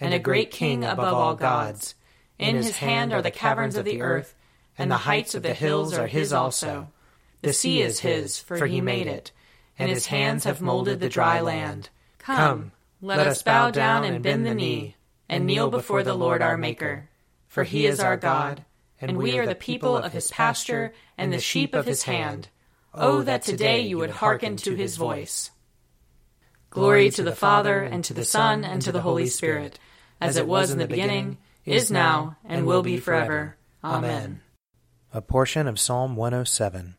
and a great King above all gods. In his hand are the caverns of the earth and the heights of the hills are his also. The sea is his, for he made it, and his hands have molded the dry land. Come, let us bow down and bend the knee, and kneel before the Lord our Maker. For he is our God, and we are the people of his pasture and the sheep of his hand. Oh, that today you would hearken to his voice. Glory to the Father, and to the Son, and to the Holy Spirit, as it was in the beginning, is now, and will be forever. Amen. A portion of Psalm 107.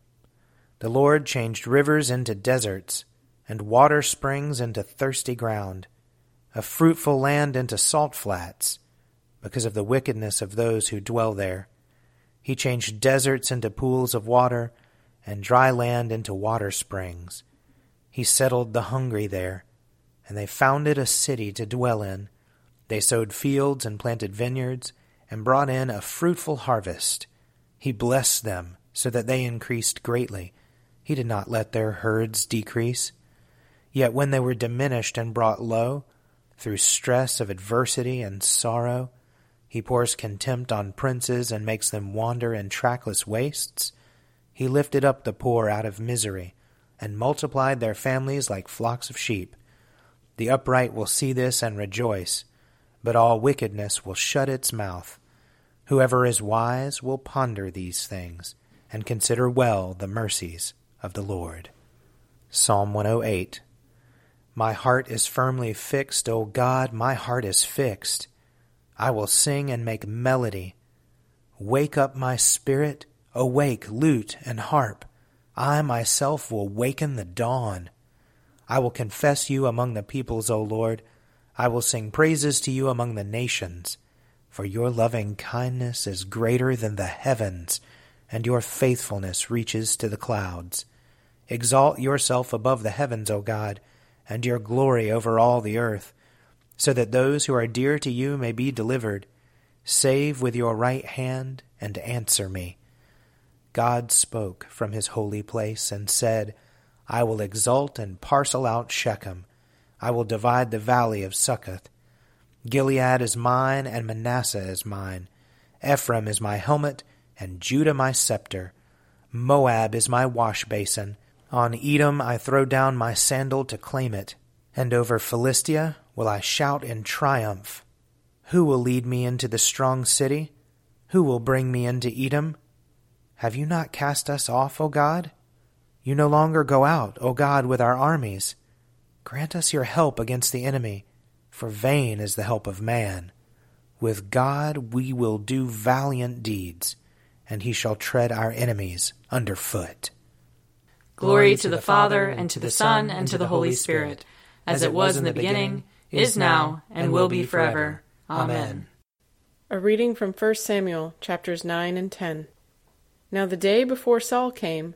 The Lord changed rivers into deserts, and water springs into thirsty ground, a fruitful land into salt flats, because of the wickedness of those who dwell there. He changed deserts into pools of water, and dry land into water springs. He settled the hungry there, and they founded a city to dwell in. They sowed fields and planted vineyards, and brought in a fruitful harvest. He blessed them so that they increased greatly. He did not let their herds decrease. Yet when they were diminished and brought low, through stress of adversity and sorrow, he pours contempt on princes and makes them wander in trackless wastes. He lifted up the poor out of misery and multiplied their families like flocks of sheep. The upright will see this and rejoice, but all wickedness will shut its mouth. Whoever is wise will ponder these things and consider well the mercies of the Lord. Psalm 108 My heart is firmly fixed, O God, my heart is fixed. I will sing and make melody. Wake up my spirit, awake lute and harp. I myself will waken the dawn. I will confess you among the peoples, O Lord. I will sing praises to you among the nations. For your loving kindness is greater than the heavens, and your faithfulness reaches to the clouds. Exalt yourself above the heavens, O God, and your glory over all the earth, so that those who are dear to you may be delivered. Save with your right hand and answer me. God spoke from his holy place and said, I will exalt and parcel out Shechem. I will divide the valley of Succoth. Gilead is mine, and Manasseh is mine. Ephraim is my helmet, and Judah my scepter. Moab is my wash basin. On Edom I throw down my sandal to claim it, and over Philistia will I shout in triumph. Who will lead me into the strong city? Who will bring me into Edom? Have you not cast us off, O God? You no longer go out, O God, with our armies. Grant us your help against the enemy for vain is the help of man. With God we will do valiant deeds, and he shall tread our enemies under foot. Glory to the Father, and to the Son, and to the Holy Spirit, as it was in the beginning, is now, and will be forever. Amen. A reading from 1 Samuel chapters 9 and 10. Now the day before Saul came,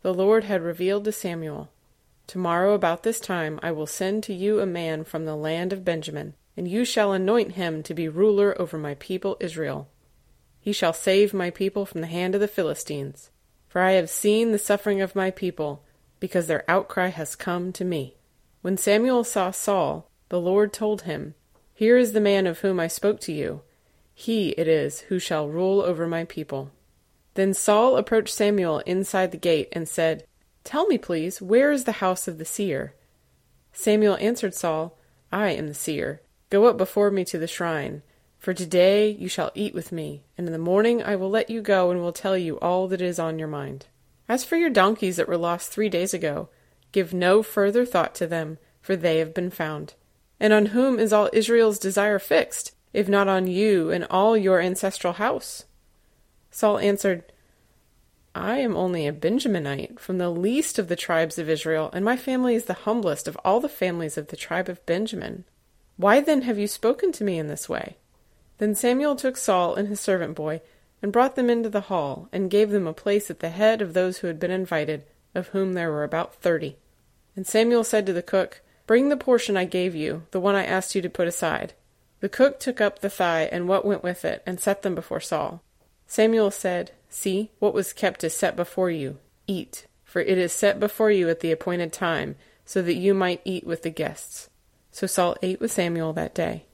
the Lord had revealed to Samuel Tomorrow about this time I will send to you a man from the land of Benjamin. and you shall anoint him to be ruler over my people Israel. He shall save my people from the hand of the Philistines. For I have seen the suffering of my people, because their outcry has come to me. When Samuel saw Saul, the Lord told him, Here is the man of whom I spoke to you. He it is who shall rule over my people. Then Saul approached Samuel inside the gate and said, Tell me, please, where is the house of the seer? Samuel answered Saul, I am the seer. Go up before me to the shrine. For today you shall eat with me, and in the morning I will let you go and will tell you all that is on your mind. As for your donkeys that were lost three days ago, give no further thought to them, for they have been found. And on whom is all Israel's desire fixed, if not on you and all your ancestral house? Saul answered, I am only a Benjaminite, from the least of the tribes of Israel, and my family is the humblest of all the families of the tribe of Benjamin. Why then have you spoken to me in this way? Then Samuel took Saul and his servant boy, and brought them into the hall, and gave them a place at the head of those who had been invited, of whom there were about thirty. And Samuel said to the cook, Bring the portion I gave you, the one I asked you to put aside. The cook took up the thigh and what went with it, and set them before Saul. Samuel said, See, what was kept is set before you. Eat, for it is set before you at the appointed time, so that you might eat with the guests. So Saul ate with Samuel that day.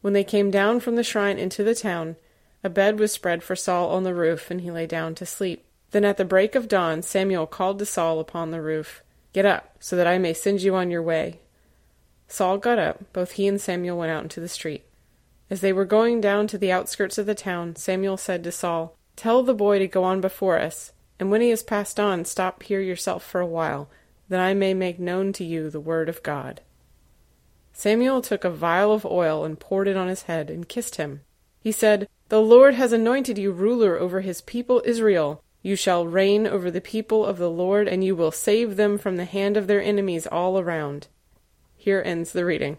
When they came down from the shrine into the town, a bed was spread for Saul on the roof, and he lay down to sleep. Then at the break of dawn, Samuel called to Saul upon the roof, Get up, so that I may send you on your way. Saul got up. Both he and Samuel went out into the street. As they were going down to the outskirts of the town, Samuel said to Saul, Tell the boy to go on before us, and when he has passed on, stop here yourself for a while, that I may make known to you the word of God. Samuel took a vial of oil and poured it on his head and kissed him. He said, The Lord has anointed you ruler over his people Israel. You shall reign over the people of the Lord, and you will save them from the hand of their enemies all around. Here ends the reading.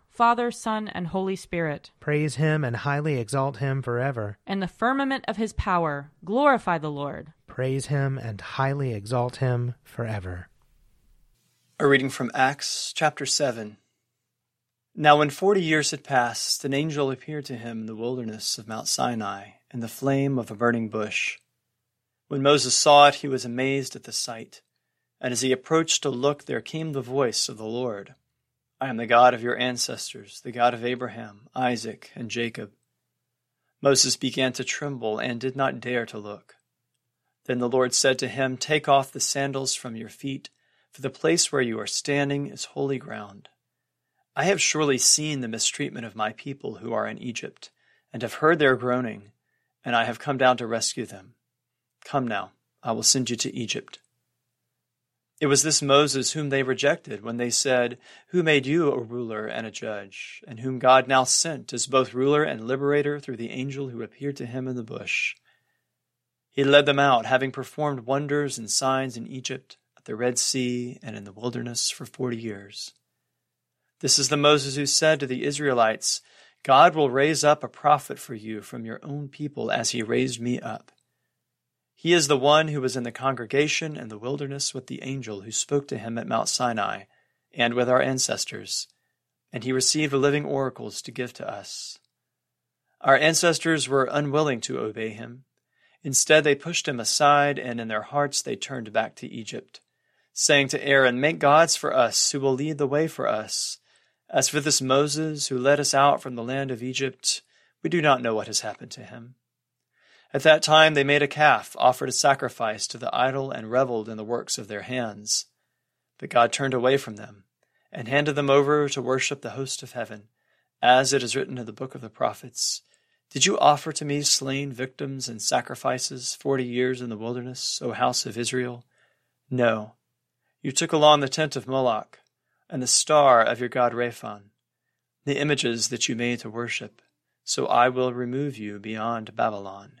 Father, Son, and Holy Spirit. Praise him and highly exalt him forever. In the firmament of his power, glorify the Lord. Praise him and highly exalt him forever. A reading from Acts chapter 7. Now, when forty years had passed, an angel appeared to him in the wilderness of Mount Sinai in the flame of a burning bush. When Moses saw it, he was amazed at the sight. And as he approached to look, there came the voice of the Lord. I am the God of your ancestors, the God of Abraham, Isaac, and Jacob. Moses began to tremble and did not dare to look. Then the Lord said to him, Take off the sandals from your feet, for the place where you are standing is holy ground. I have surely seen the mistreatment of my people who are in Egypt, and have heard their groaning, and I have come down to rescue them. Come now, I will send you to Egypt. It was this Moses whom they rejected when they said, Who made you a ruler and a judge, and whom God now sent as both ruler and liberator through the angel who appeared to him in the bush? He led them out, having performed wonders and signs in Egypt, at the Red Sea, and in the wilderness for forty years. This is the Moses who said to the Israelites, God will raise up a prophet for you from your own people as he raised me up. He is the one who was in the congregation in the wilderness with the angel who spoke to him at Mount Sinai and with our ancestors, and he received living oracles to give to us. Our ancestors were unwilling to obey him. Instead, they pushed him aside, and in their hearts they turned back to Egypt, saying to Aaron, Make gods for us who will lead the way for us. As for this Moses who led us out from the land of Egypt, we do not know what has happened to him. At that time they made a calf, offered a sacrifice to the idol, and reveled in the works of their hands. But God turned away from them, and handed them over to worship the host of heaven, as it is written in the book of the prophets. Did you offer to me slain victims and sacrifices forty years in the wilderness, O house of Israel? No. You took along the tent of Moloch and the star of your god Rephan, the images that you made to worship, so I will remove you beyond Babylon.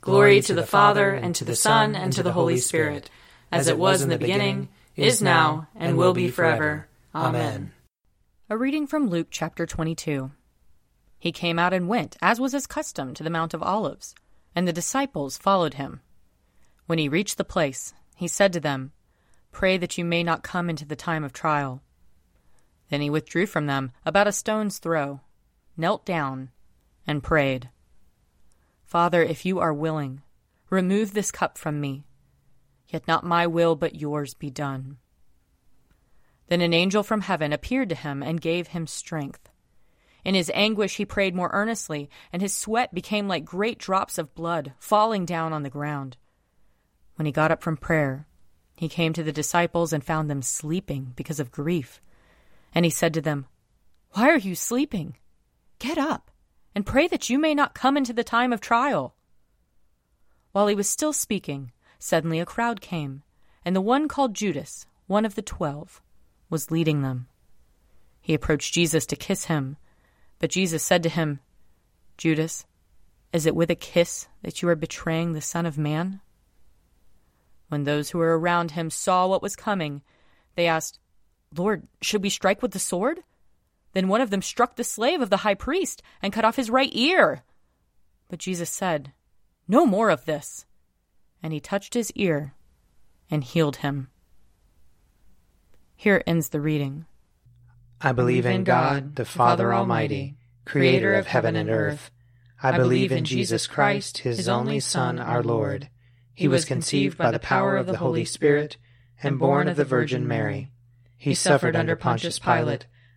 Glory to the Father, and to the Son, and to the Holy Spirit, as it was in the beginning, is now, and will be forever. Amen. A reading from Luke chapter 22. He came out and went, as was his custom, to the Mount of Olives, and the disciples followed him. When he reached the place, he said to them, Pray that you may not come into the time of trial. Then he withdrew from them about a stone's throw, knelt down, and prayed. Father, if you are willing, remove this cup from me. Yet not my will, but yours be done. Then an angel from heaven appeared to him and gave him strength. In his anguish, he prayed more earnestly, and his sweat became like great drops of blood falling down on the ground. When he got up from prayer, he came to the disciples and found them sleeping because of grief. And he said to them, Why are you sleeping? Get up and pray that you may not come into the time of trial. While he was still speaking, suddenly a crowd came, and the one called Judas, one of the twelve, was leading them. He approached Jesus to kiss him, but Jesus said to him, Judas, is it with a kiss that you are betraying the Son of Man? When those who were around him saw what was coming, they asked, Lord, should we strike with the sword? Then one of them struck the slave of the high priest and cut off his right ear. But Jesus said, No more of this. And he touched his ear and healed him. Here ends the reading. I believe in God, the Father Almighty, creator of heaven and earth. I believe in Jesus Christ, his only Son, our Lord. He was conceived by the power of the Holy Spirit and born of the Virgin Mary. He suffered under Pontius Pilate,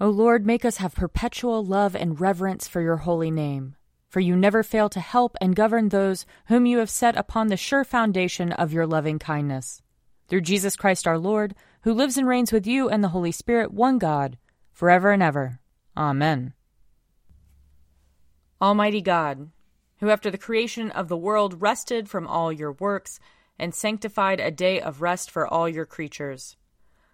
O Lord, make us have perpetual love and reverence for your holy name. For you never fail to help and govern those whom you have set upon the sure foundation of your loving kindness. Through Jesus Christ our Lord, who lives and reigns with you and the Holy Spirit, one God, forever and ever. Amen. Almighty God, who after the creation of the world rested from all your works and sanctified a day of rest for all your creatures